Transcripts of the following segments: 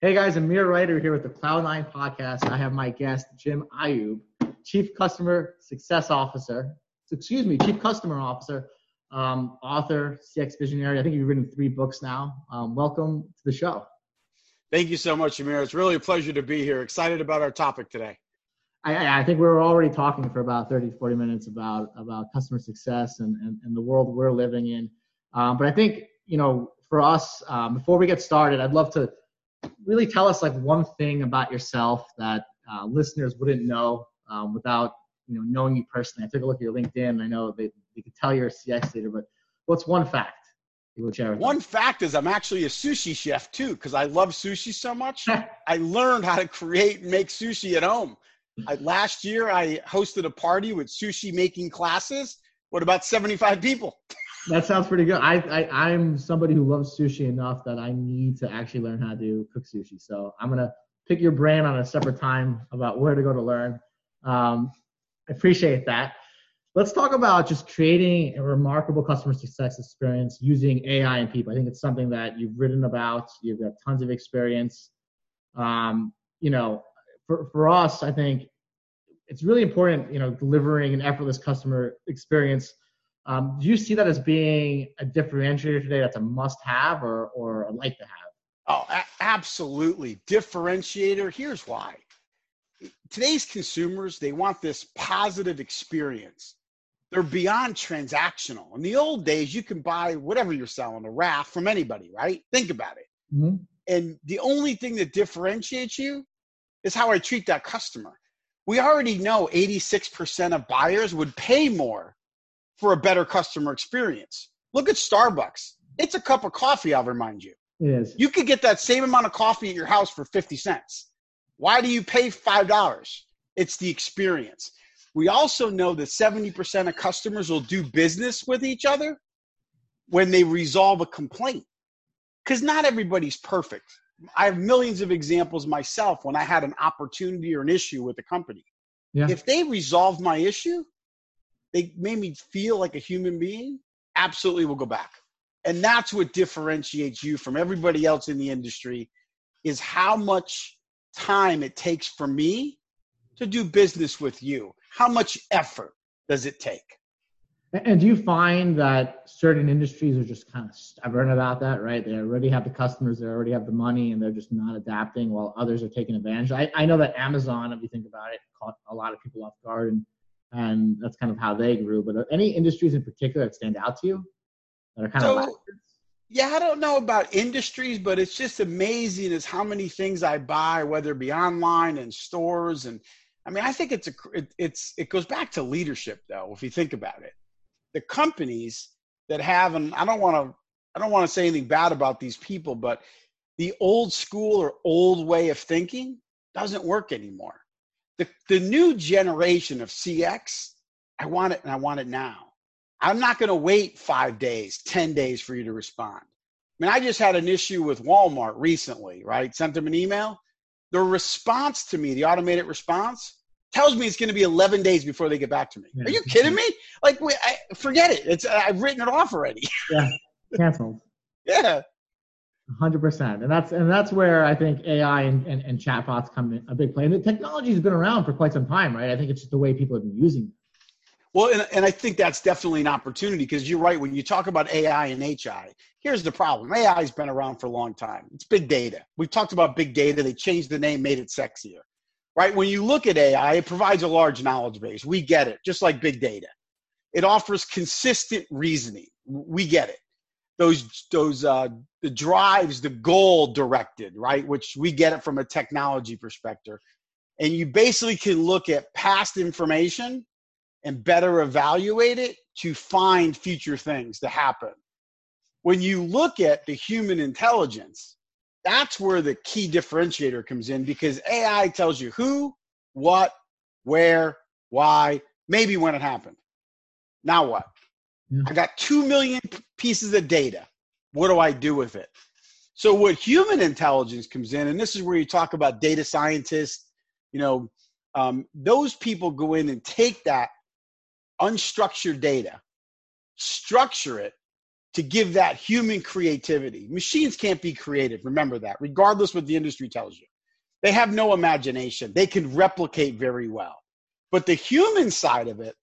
Hey guys, Amir Reiter here with the Cloud9 podcast. I have my guest, Jim Iyoob, Chief Customer Success Officer, excuse me, Chief Customer Officer, um, author, CX visionary. I think you've written three books now. Um, welcome to the show. Thank you so much, Amir. It's really a pleasure to be here. Excited about our topic today. I, I think we were already talking for about 30, 40 minutes about, about customer success and, and, and the world we're living in. Um, but I think, you know, for us, um, before we get started, I'd love to really tell us like one thing about yourself that uh, listeners wouldn't know um, without you know knowing you personally. I took a look at your LinkedIn. I know they, they could tell you're a CX leader, but what's one fact you would share? One fact is I'm actually a sushi chef too because I love sushi so much. I learned how to create and make sushi at home. I, last year I hosted a party with sushi making classes with about 75 people. That sounds pretty good. I, I I'm somebody who loves sushi enough that I need to actually learn how to cook sushi. So I'm gonna pick your brain on a separate time about where to go to learn. Um, I appreciate that. Let's talk about just creating a remarkable customer success experience using AI and people. I think it's something that you've written about. You've got tons of experience. Um, you know, for, for us, I think it's really important, you know, delivering an effortless customer experience um, do you see that as being a differentiator today that's a must have or, or a like to have? Oh, a- absolutely. Differentiator. Here's why. Today's consumers, they want this positive experience. They're beyond transactional. In the old days, you can buy whatever you're selling, a raft from anybody, right? Think about it. Mm-hmm. And the only thing that differentiates you is how I treat that customer. We already know 86% of buyers would pay more for a better customer experience. Look at Starbucks. It's a cup of coffee, I'll remind you. Yes. You could get that same amount of coffee at your house for 50 cents. Why do you pay $5? It's the experience. We also know that 70% of customers will do business with each other when they resolve a complaint. Because not everybody's perfect. I have millions of examples myself when I had an opportunity or an issue with a company. Yeah. If they resolved my issue, they made me feel like a human being, absolutely will go back. And that's what differentiates you from everybody else in the industry is how much time it takes for me to do business with you. How much effort does it take? And do you find that certain industries are just kind of stubborn about that, right? They already have the customers, they already have the money, and they're just not adapting while others are taking advantage. I, I know that Amazon, if you think about it, caught a lot of people off guard and and that's kind of how they grew. But uh, any industries in particular that stand out to you that are kind so, of Yeah, I don't know about industries, but it's just amazing as how many things I buy, whether it be online and stores, and I mean, I think it's a it, it's it goes back to leadership though. If you think about it, the companies that have, and I don't want to I don't want to say anything bad about these people, but the old school or old way of thinking doesn't work anymore the, the new generation of CX, I want it and I want it now. I'm not going to wait five days, 10 days for you to respond. I mean, I just had an issue with Walmart recently, right? Sent them an email. The response to me, the automated response, tells me it's going to be 11 days before they get back to me. Yeah. Are you mm-hmm. kidding me? Like, wait, I, forget it. It's I've written it off already. yeah, canceled. yeah. Hundred percent, and that's and that's where I think AI and, and, and chatbots come in a big play. And the technology has been around for quite some time, right? I think it's just the way people have been using it. Well, and, and I think that's definitely an opportunity because you're right. When you talk about AI and HI, here's the problem AI has been around for a long time. It's big data. We've talked about big data. They changed the name, made it sexier, right? When you look at AI, it provides a large knowledge base. We get it, just like big data. It offers consistent reasoning. We get it those those uh, the drives, the goal directed, right? Which we get it from a technology perspective, and you basically can look at past information and better evaluate it to find future things to happen. When you look at the human intelligence, that's where the key differentiator comes in because AI tells you who, what, where, why, maybe when it happened. Now what? Yeah. I got 2 million pieces of data. What do I do with it? So, what human intelligence comes in, and this is where you talk about data scientists, you know, um, those people go in and take that unstructured data, structure it to give that human creativity. Machines can't be creative. Remember that, regardless what the industry tells you. They have no imagination. They can replicate very well. But the human side of it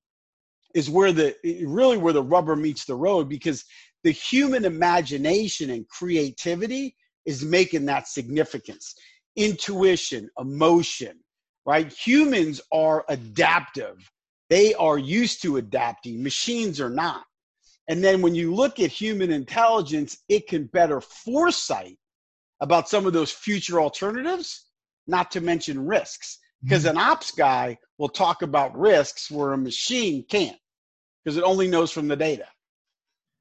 is where the really where the rubber meets the road because the human imagination and creativity is making that significance. Intuition, emotion, right? Humans are adaptive. They are used to adapting. Machines are not. And then when you look at human intelligence, it can better foresight about some of those future alternatives, not to mention risks. Because mm-hmm. an ops guy will talk about risks where a machine can't, because it only knows from the data.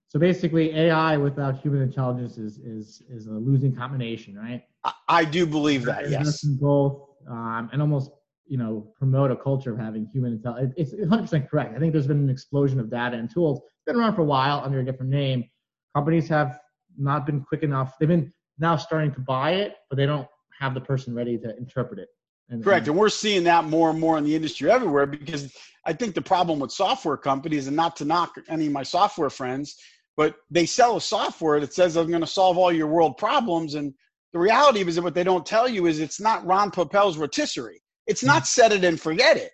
So basically, AI without human intelligence is is is a losing combination, right? I, I do believe that. Yes. Both, um, and almost you know promote a culture of having human intelligence. It's 100% correct. I think there's been an explosion of data and tools. It's been around for a while under a different name. Companies have not been quick enough. They've been now starting to buy it, but they don't have the person ready to interpret it. And, Correct, and we're seeing that more and more in the industry everywhere because I think the problem with software companies, and not to knock any of my software friends, but they sell a software that says I'm going to solve all your world problems, and the reality is that what they don't tell you is it's not Ron Popeil's rotisserie. It's not mm. set it and forget it.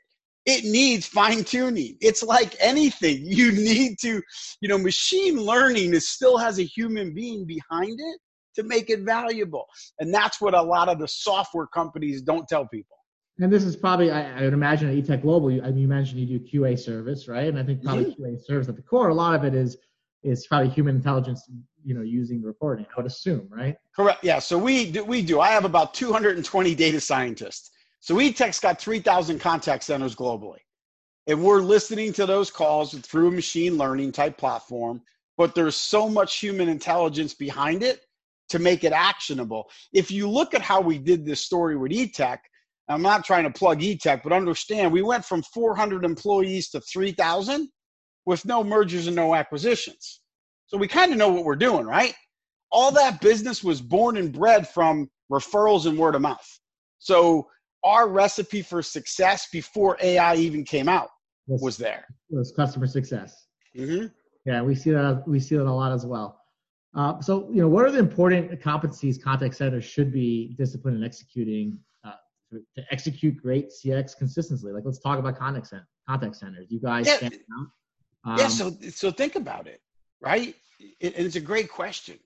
It needs fine tuning. It's like anything. You need to, you know, machine learning is still has a human being behind it to make it valuable. And that's what a lot of the software companies don't tell people. And this is probably, I, I would imagine at eTech Global, you, I mean, you mentioned you do QA service, right? And I think probably mm-hmm. QA service at the core, a lot of it is is probably human intelligence, you know, using the reporting. I would assume, right? Correct. Yeah. So we do, we do. I have about 220 data scientists so eTech's got 3,000 contact centers globally. And we're listening to those calls through a machine learning type platform, but there's so much human intelligence behind it to make it actionable. If you look at how we did this story with eTech, I'm not trying to plug eTech, but understand we went from 400 employees to 3,000 with no mergers and no acquisitions. So we kind of know what we're doing, right? All that business was born and bred from referrals and word of mouth. So our recipe for success before AI even came out was, was there. Was customer success. Mm-hmm. Yeah, we see that. We see that a lot as well. Uh, so, you know, what are the important competencies contact centers should be disciplined in executing uh, to, to, execute great CX consistently? Like, let's talk about contact center, contact centers. You guys, yeah, um, yeah. So, so think about it, right? It, and it's a great question.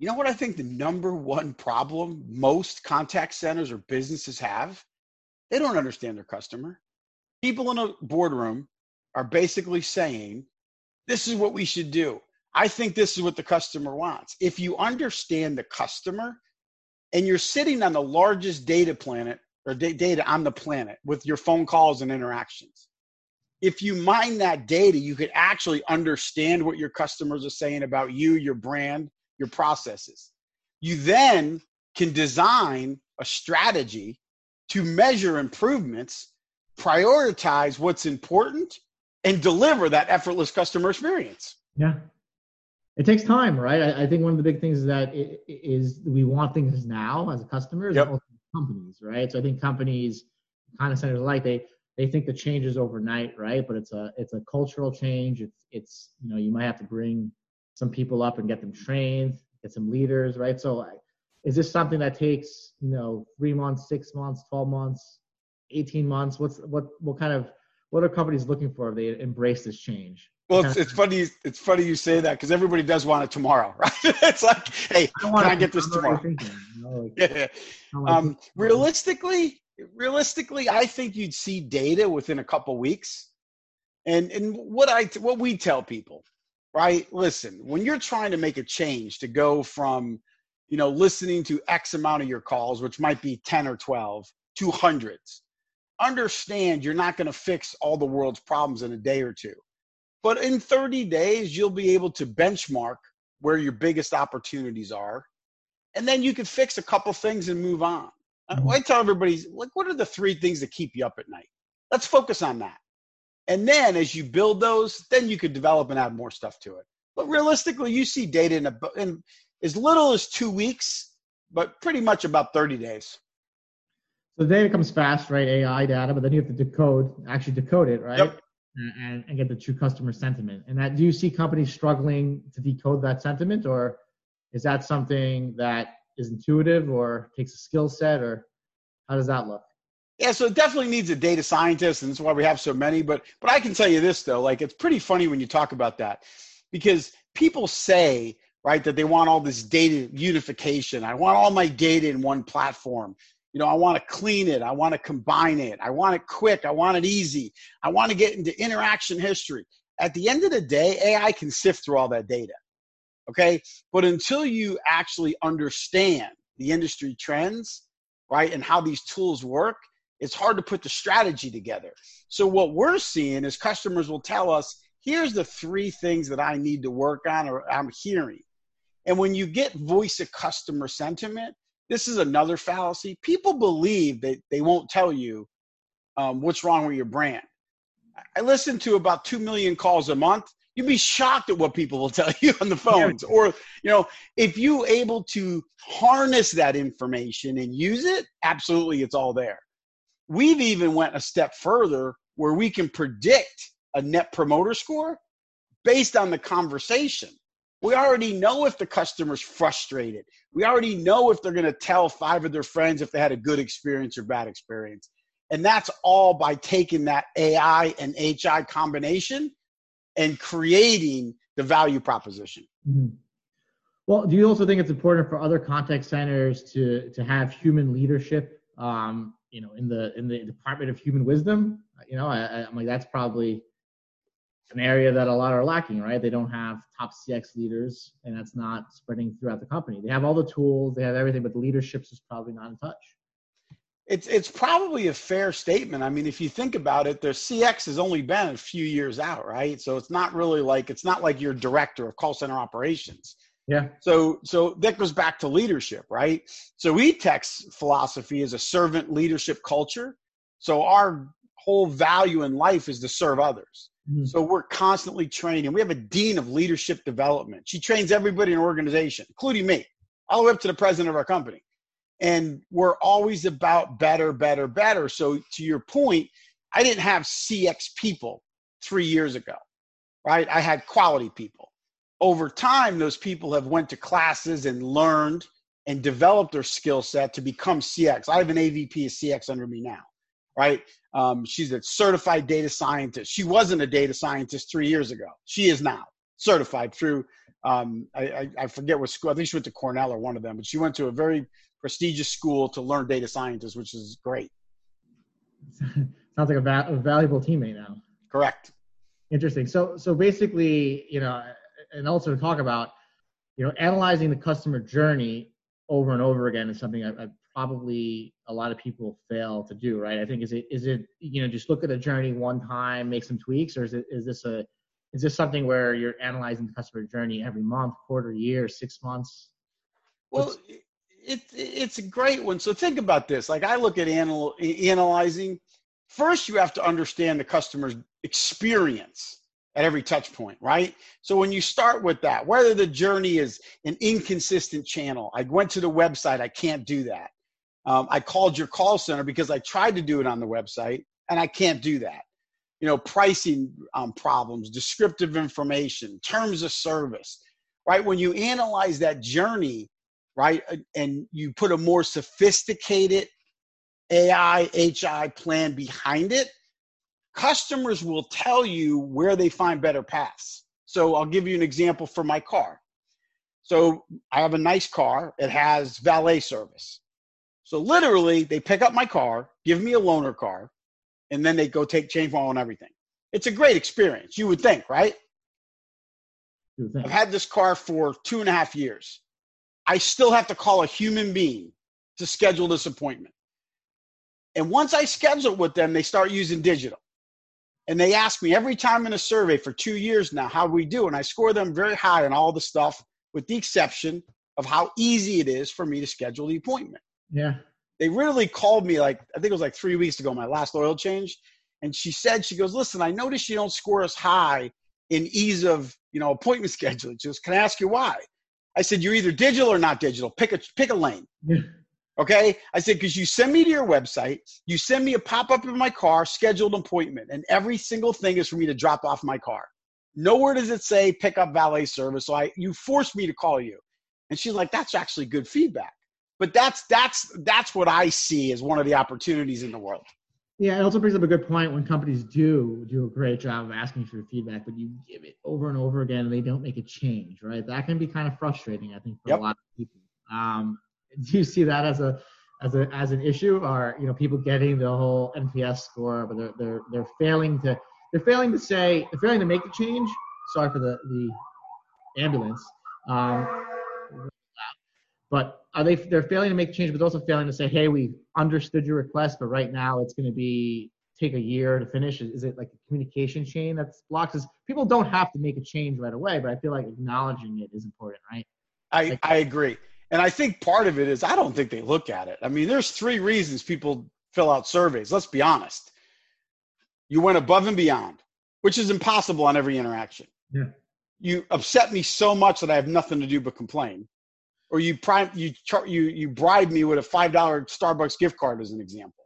You know what I think the number one problem most contact centers or businesses have they don't understand their customer. People in a boardroom are basically saying, this is what we should do. I think this is what the customer wants. If you understand the customer and you're sitting on the largest data planet or data on the planet with your phone calls and interactions, if you mine that data, you could actually understand what your customers are saying about you, your brand, your processes. You then can design a strategy to measure improvements, prioritize what's important, and deliver that effortless customer experience. Yeah. It takes time, right? I, I think one of the big things is that it, is we want things now as customers yep. companies, right? So I think companies, kind of centers like they they think the change is overnight, right? But it's a it's a cultural change. It's it's you know you might have to bring some people up and get them trained, get some leaders, right? So is this something that takes you know three months six months 12 months 18 months what's what what kind of what are companies looking for if they embrace this change well it's, it's funny it's funny you say that because everybody does want it tomorrow right it's like hey I can I get this tomorrow yeah. um, realistically realistically i think you'd see data within a couple weeks and and what i what we tell people right listen when you're trying to make a change to go from you know, listening to X amount of your calls, which might be 10 or 12, to hundreds. Understand you're not going to fix all the world's problems in a day or two. But in 30 days, you'll be able to benchmark where your biggest opportunities are. And then you can fix a couple things and move on. Mm-hmm. I tell everybody, like, what are the three things that keep you up at night? Let's focus on that. And then as you build those, then you could develop and add more stuff to it. But realistically, you see data in, a, in as little as two weeks, but pretty much about 30 days. So the data comes fast, right? AI data, but then you have to decode, actually decode it, right? Yep. And, and get the true customer sentiment. And that do you see companies struggling to decode that sentiment, or is that something that is intuitive or takes a skill set, or how does that look? Yeah, so it definitely needs a data scientist, and that's why we have so many. But but I can tell you this though, like it's pretty funny when you talk about that, because people say right that they want all this data unification. I want all my data in one platform. You know, I want to clean it. I want to combine it. I want it quick. I want it easy. I want to get into interaction history. At the end of the day, AI can sift through all that data. Okay. But until you actually understand the industry trends, right, and how these tools work, it's hard to put the strategy together. So what we're seeing is customers will tell us, here's the three things that I need to work on or I'm hearing. And when you get voice of customer sentiment, this is another fallacy. People believe that they won't tell you um, what's wrong with your brand. I listen to about 2 million calls a month. You'd be shocked at what people will tell you on the phones. Yeah. Or, you know, if you able to harness that information and use it, absolutely it's all there. We've even went a step further where we can predict a net promoter score based on the conversation. We already know if the customer's frustrated. We already know if they're going to tell five of their friends if they had a good experience or bad experience. And that's all by taking that AI and HI combination and creating the value proposition. Mm-hmm. Well, do you also think it's important for other contact centers to to have human leadership? Um, you know, in the in the Department of Human Wisdom, you know, I, I'm like that's probably an area that a lot are lacking, right? They don't have top CX leaders, and that's not spreading throughout the company. They have all the tools, they have everything, but the leadership is probably not in touch. It's it's probably a fair statement. I mean, if you think about it, their CX has only been a few years out, right? So it's not really like it's not like your director of call center operations. Yeah. So so that goes back to leadership, right? So eTech's philosophy is a servant leadership culture. So our whole value in life is to serve others. Mm-hmm. So we're constantly training. We have a dean of leadership development. She trains everybody in an organization, including me, all the way up to the president of our company. And we're always about better, better, better. So to your point, I didn't have CX people three years ago, right? I had quality people. Over time, those people have went to classes and learned and developed their skill set to become CX. I have an AVP of CX under me now, right? Um, she's a certified data scientist. She wasn't a data scientist three years ago. She is now certified through, um, I, I, I, forget what school, I think she went to Cornell or one of them, but she went to a very prestigious school to learn data scientists, which is great. Sounds like a, va- a valuable teammate now. Correct. Interesting. So, so basically, you know, and also to talk about, you know, analyzing the customer journey over and over again is something I, I probably a lot of people fail to do, right? I think is it is it you know just look at a journey one time, make some tweaks, or is it is this a is this something where you're analyzing the customer journey every month, quarter, year, six months? Well, it, it's a great one. So think about this. Like I look at anal, analyzing. First, you have to understand the customer's experience at every touch point, right? So when you start with that, whether the journey is an inconsistent channel, I went to the website, I can't do that. Um, I called your call center because I tried to do it on the website and I can't do that. You know, pricing um, problems, descriptive information, terms of service, right? When you analyze that journey, right, and you put a more sophisticated AI, HI plan behind it, customers will tell you where they find better paths. So I'll give you an example for my car. So I have a nice car, it has valet service. So literally, they pick up my car, give me a loaner car, and then they go take change my own everything. It's a great experience, you would think, right? Would think. I've had this car for two and a half years. I still have to call a human being to schedule this appointment. And once I schedule with them, they start using digital. And they ask me every time in a survey for two years now, how we do? And I score them very high on all the stuff, with the exception of how easy it is for me to schedule the appointment. Yeah. They really called me like I think it was like three weeks ago, my last oil change. And she said, she goes, listen, I noticed you don't score as high in ease of, you know, appointment scheduling. She goes, can I ask you why? I said, you're either digital or not digital. Pick a pick a lane. Yeah. Okay. I said, because you send me to your website, you send me a pop up in my car, scheduled appointment, and every single thing is for me to drop off my car. Nowhere does it say pick up valet service. So I, you forced me to call you. And she's like, that's actually good feedback. But that's, that's, that's what I see as one of the opportunities in the world. Yeah, it also brings up a good point when companies do do a great job of asking for feedback, but you give it over and over again and they don't make a change, right? That can be kind of frustrating, I think, for yep. a lot of people. Um, do you see that as a as a as an issue, or you know, people getting the whole NPS score, but they're they're they're failing to they're failing to say they're failing to make the change. Sorry for the the ambulance. Um, but are they they're failing to make change, but also failing to say, hey, we understood your request, but right now it's going to be take a year to finish? Is it like a communication chain that's blocked? Because people don't have to make a change right away, but I feel like acknowledging it is important, right? I, like, I agree. And I think part of it is I don't think they look at it. I mean, there's three reasons people fill out surveys. Let's be honest. You went above and beyond, which is impossible on every interaction. Yeah. You upset me so much that I have nothing to do but complain or you prime you char, you you bribe me with a five dollar Starbucks gift card as an example,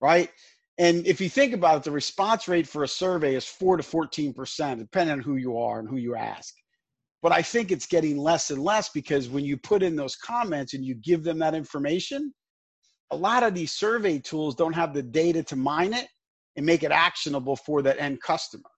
right? And if you think about it, the response rate for a survey is four to fourteen percent, depending on who you are and who you ask. But I think it's getting less and less because when you put in those comments and you give them that information, a lot of these survey tools don't have the data to mine it and make it actionable for that end customer.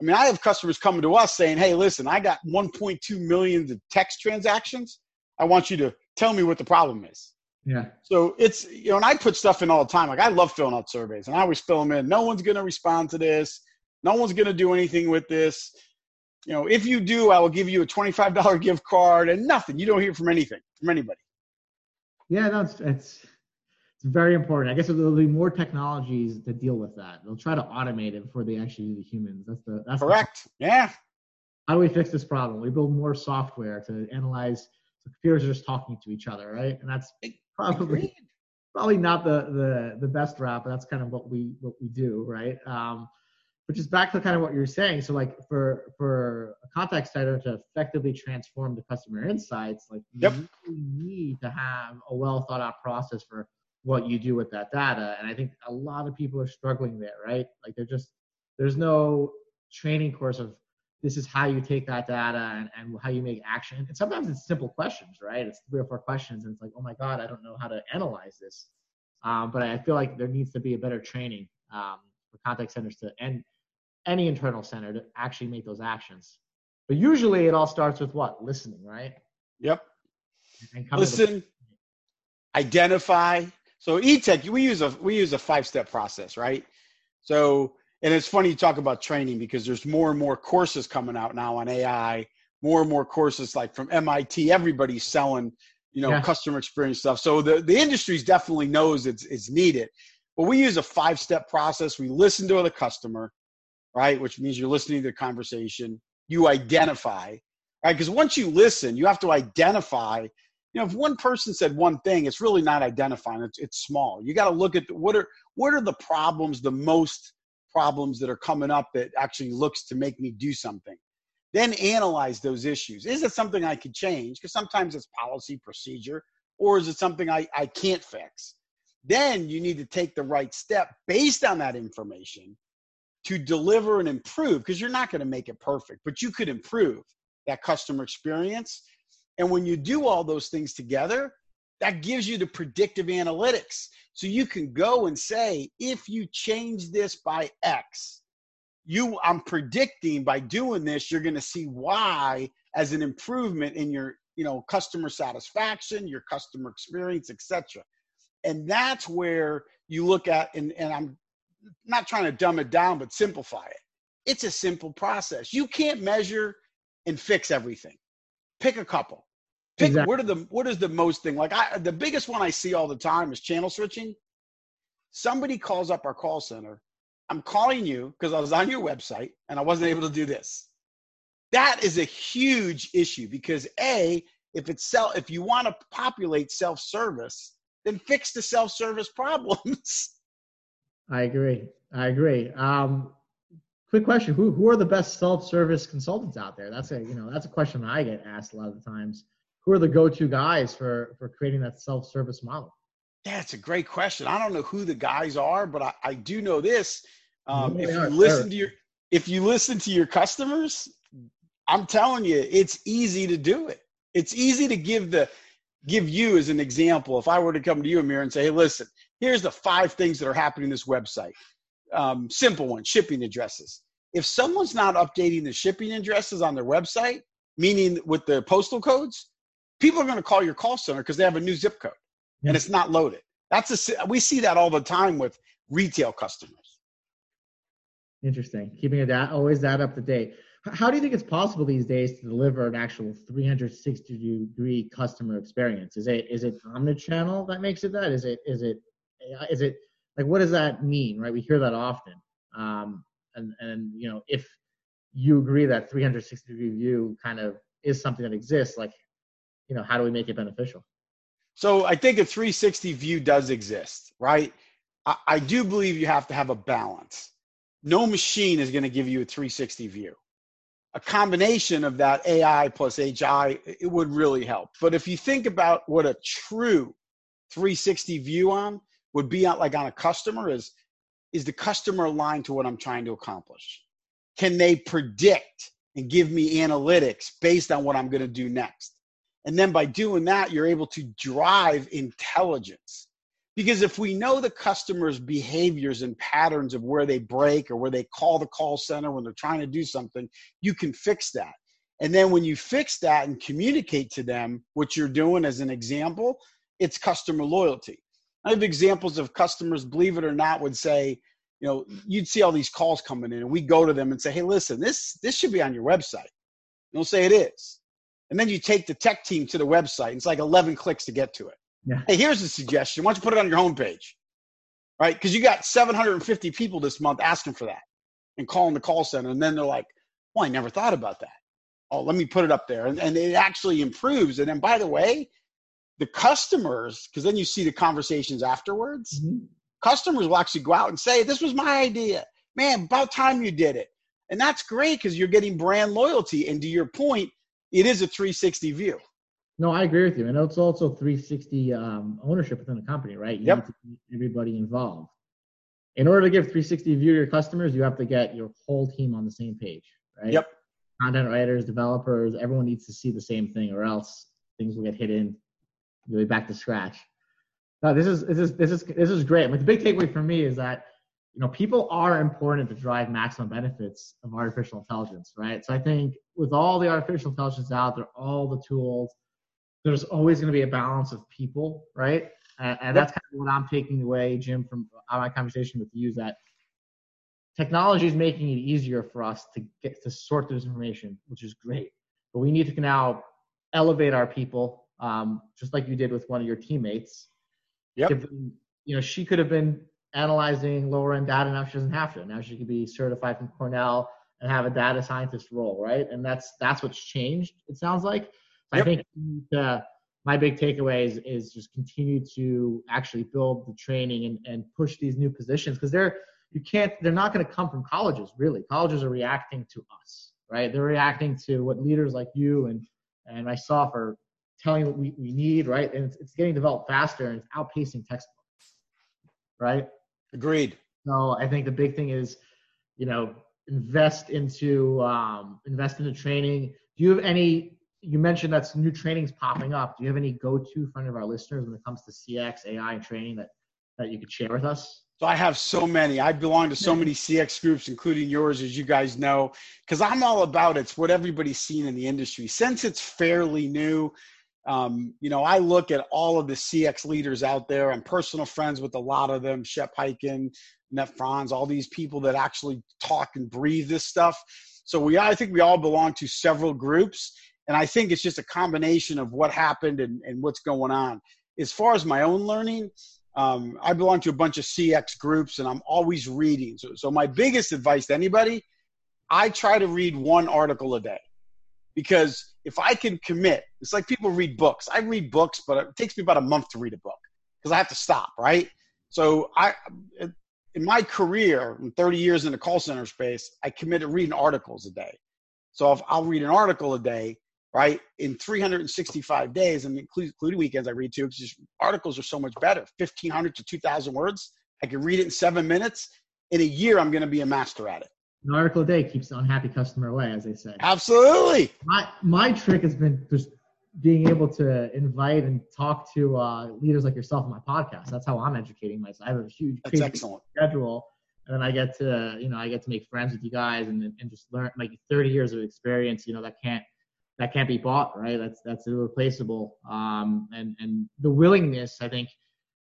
I mean, I have customers coming to us saying, "Hey, listen, I got 1.2 million text transactions. I want you to tell me what the problem is. Yeah. So it's, you know, and I put stuff in all the time. Like I love filling out surveys and I always fill them in. No one's going to respond to this. No one's going to do anything with this. You know, if you do, I will give you a $25 gift card and nothing. You don't hear from anything, from anybody. Yeah, no, it's, it's, it's very important. I guess there'll be more technologies to deal with that. They'll try to automate it before they actually do the humans. That's the, that's correct. The, yeah. How do we fix this problem? We build more software to analyze so computers are just talking to each other, right? And that's probably probably not the the the best route, but that's kind of what we what we do, right? Um, which is back to kind of what you're saying. So like for for a contact center to effectively transform the customer insights, like yep. you need to have a well thought out process for what you do with that data. And I think a lot of people are struggling there, right? Like they're just there's no training course of this is how you take that data and, and how you make action. And sometimes it's simple questions, right? It's three or four questions, and it's like, oh my God, I don't know how to analyze this. Um, but I feel like there needs to be a better training um, for contact centers to and any internal center to actually make those actions. But usually it all starts with what? Listening, right? Yep. Listen, identify. So eTech, we use a we use a five step process, right? So and it's funny you talk about training because there's more and more courses coming out now on AI, more and more courses like from MIT. Everybody's selling, you know, yeah. customer experience stuff. So the the industry definitely knows it's it's needed. But we use a five step process. We listen to the customer, right, which means you're listening to the conversation. You identify, right, because once you listen, you have to identify. You know, if one person said one thing, it's really not identifying. It's it's small. You got to look at the, what are what are the problems the most problems that are coming up that actually looks to make me do something. Then analyze those issues. Is it something I could change? Because sometimes it's policy, procedure, or is it something I, I can't fix? Then you need to take the right step based on that information to deliver and improve because you're not going to make it perfect, but you could improve that customer experience. And when you do all those things together, that gives you the predictive analytics. So you can go and say, if you change this by X, you I'm predicting by doing this, you're to see Y as an improvement in your, you know, customer satisfaction, your customer experience, etc. And that's where you look at, and, and I'm not trying to dumb it down, but simplify it. It's a simple process. You can't measure and fix everything. Pick a couple Pick, exactly. what are the what is the most thing like I the biggest one I see all the time is channel switching. Somebody calls up our call center. I'm calling you because I was on your website and I wasn't able to do this. That is a huge issue because a if it's sell if you want to populate self-service, then fix the self-service problems. I agree. I agree. Um, quick question: Who who are the best self-service consultants out there? That's a you know that's a question I get asked a lot of the times. Who are the go-to guys for for creating that self-service model? Yeah, it's a great question. I don't know who the guys are, but I, I do know this. Um, if you listen to your if you listen to your customers, I'm telling you, it's easy to do it. It's easy to give the give you as an example. If I were to come to you, Amir, and say, "Hey, listen, here's the five things that are happening in this website." Um, simple one: shipping addresses. If someone's not updating the shipping addresses on their website, meaning with the postal codes, people are going to call your call center because they have a new zip code and it's not loaded. That's a we see that all the time with retail customers. Interesting. Keeping that always that up to date. How do you think it's possible these days to deliver an actual 360 degree customer experience? Is it is it omnichannel that makes it that? Is it is it is it like what does that mean? Right, we hear that often. Um, and and you know if you agree that 360 degree view kind of is something that exists, like you know how do we make it beneficial? So I think a 360 view does exist, right? I, I do believe you have to have a balance. No machine is going to give you a 360 view a combination of that AI plus HI, it would really help. But if you think about what a true 360 view on would be on, like on a customer is, is the customer aligned to what I'm trying to accomplish? Can they predict and give me analytics based on what I'm going to do next? And then by doing that, you're able to drive intelligence because if we know the customer's behaviors and patterns of where they break or where they call the call center when they're trying to do something, you can fix that. And then when you fix that and communicate to them what you're doing as an example, it's customer loyalty. I have examples of customers, believe it or not, would say, you know, you'd see all these calls coming in and we go to them and say, hey, listen, this this should be on your website. And they'll say it is. And then you take the tech team to the website. It's like 11 clicks to get to it. Yeah. Hey, here's a suggestion. Why don't you put it on your homepage? Right? Because you got 750 people this month asking for that and calling the call center. And then they're like, well, I never thought about that. Oh, let me put it up there. And, and it actually improves. And then, by the way, the customers, because then you see the conversations afterwards, mm-hmm. customers will actually go out and say, this was my idea. Man, about time you did it. And that's great because you're getting brand loyalty. And to your point, it is a 360 view. No, I agree with you, and it's also 360 um, ownership within the company, right? You yep. need to get everybody involved. In order to give 360 view to your customers, you have to get your whole team on the same page, right? Yep. Content writers, developers, everyone needs to see the same thing, or else things will get hidden. You'll be back to scratch. No, this is this is this is this is great. But the big takeaway for me is that you know people are important to drive maximum benefits of artificial intelligence, right? So I think with all the artificial intelligence out there, all the tools there's always going to be a balance of people, right? And, and that's kind of what I'm taking away, Jim, from my conversation with you is that technology is making it easier for us to get to sort this information, which is great. But we need to now elevate our people, um, just like you did with one of your teammates. Yep. You know, she could have been analyzing lower end data. Now she doesn't have to. Now she could be certified from Cornell and have a data scientist role, right? And that's that's what's changed. It sounds like. Yep. I think uh, my big takeaway is, is just continue to actually build the training and, and push these new positions because they're you can't they're not going to come from colleges really colleges are reacting to us right they're reacting to what leaders like you and and myself are telling what we, we need right and it's, it's getting developed faster and it's outpacing textbooks right agreed so i think the big thing is you know invest into um, invest into training do you have any you mentioned that some new trainings popping up. Do you have any go-to for any of our listeners when it comes to CX, AI, and training that, that you could share with us? So I have so many. I belong to so many CX groups, including yours, as you guys know, because I'm all about it's what everybody's seen in the industry. Since it's fairly new, um, you know, I look at all of the CX leaders out there. I'm personal friends with a lot of them, Shep Hyken, Net Franz, all these people that actually talk and breathe this stuff. So we, I think we all belong to several groups and I think it's just a combination of what happened and, and what's going on. As far as my own learning, um, I belong to a bunch of CX groups and I'm always reading. So, so my biggest advice to anybody, I try to read one article a day because if I can commit, it's like people read books. I read books, but it takes me about a month to read a book because I have to stop, right? So I, in my career, in 30 years in the call center space, I committed reading articles a day. So if I'll read an article a day, right? In 365 days, and including weekends, I read two because articles are so much better. 1,500 to 2,000 words. I can read it in seven minutes. In a year, I'm going to be a master at it. An article a day keeps the unhappy customer away, as they say. Absolutely. My my trick has been just being able to invite and talk to uh, leaders like yourself on my podcast. That's how I'm educating myself. I have a huge That's excellent. schedule, and then I get to you know I get to make friends with you guys and and just learn like 30 years of experience. You know that can't that can't be bought, right? That's that's irreplaceable. Um, and and the willingness, I think,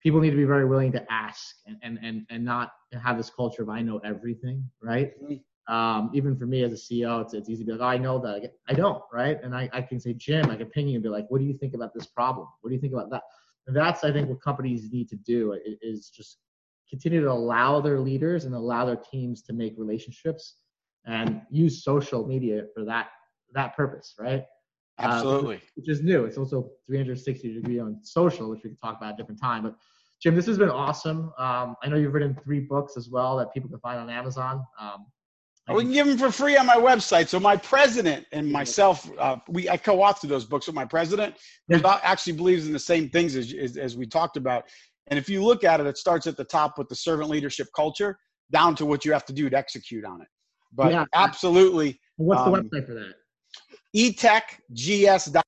people need to be very willing to ask and and and, and not have this culture of I know everything, right? Mm-hmm. Um, even for me as a CEO, it's, it's easy to be like, oh, I know that. I don't, right? And I, I can say, Jim, I can ping you and be like, what do you think about this problem? What do you think about that? And that's, I think, what companies need to do is just continue to allow their leaders and allow their teams to make relationships and use social media for that that purpose, right? Uh, Absolutely. Uh, which is new. It's also 360 degree on social, which we can talk about at a different time. But Jim, this has been awesome. Um, I know you've written three books as well that people can find on Amazon. Um, we can give them for free on my website. So my president and myself, uh, we I co-authored those books with my president, who actually believes in the same things as, as, as we talked about. And if you look at it, it starts at the top with the servant leadership culture, down to what you have to do to execute on it. But yeah. absolutely. What's the um, website for that? etechgs.com.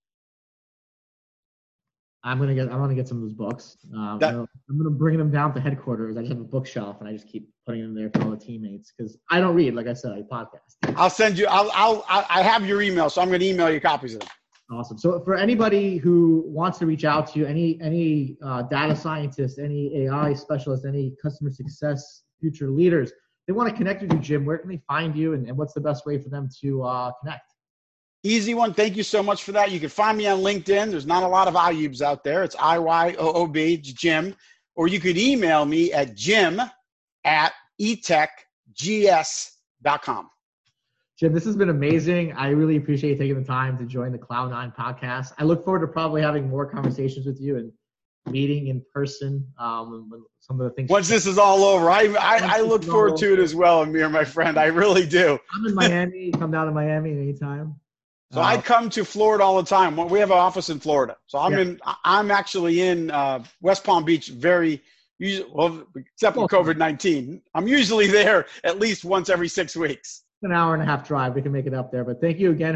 I'm gonna get. I'm gonna get some of those books. Um, that, I'm gonna bring them down to headquarters. I just have a bookshelf, and I just keep putting them there for all the teammates because I don't read. Like I said, I podcast. I'll send you. I'll. I'll. I have your email, so I'm gonna email you copies of them. Awesome. So for anybody who wants to reach out to you, any any uh, data scientist, any AI specialist, any customer success future leaders, they want to connect with you, Jim. Where can they find you, and, and what's the best way for them to uh, connect? Easy one. Thank you so much for that. You can find me on LinkedIn. There's not a lot of Iyoob out there. It's I Y O O B, Jim. Or you could email me at jim at etechgs.com. Jim, this has been amazing. I really appreciate you taking the time to join the Cloud Nine podcast. I look forward to probably having more conversations with you and meeting in person. Um, some of the things. Once this is all over, I I, I look forward to it as well, Amir, my friend. I really do. I'm in Miami. Come down to Miami anytime. So uh, I come to Florida all the time. We have an office in Florida, so I'm yeah. in. I'm actually in uh, West Palm Beach. Very well, except for COVID nineteen. I'm usually there at least once every six weeks. An hour and a half drive. We can make it up there. But thank you again.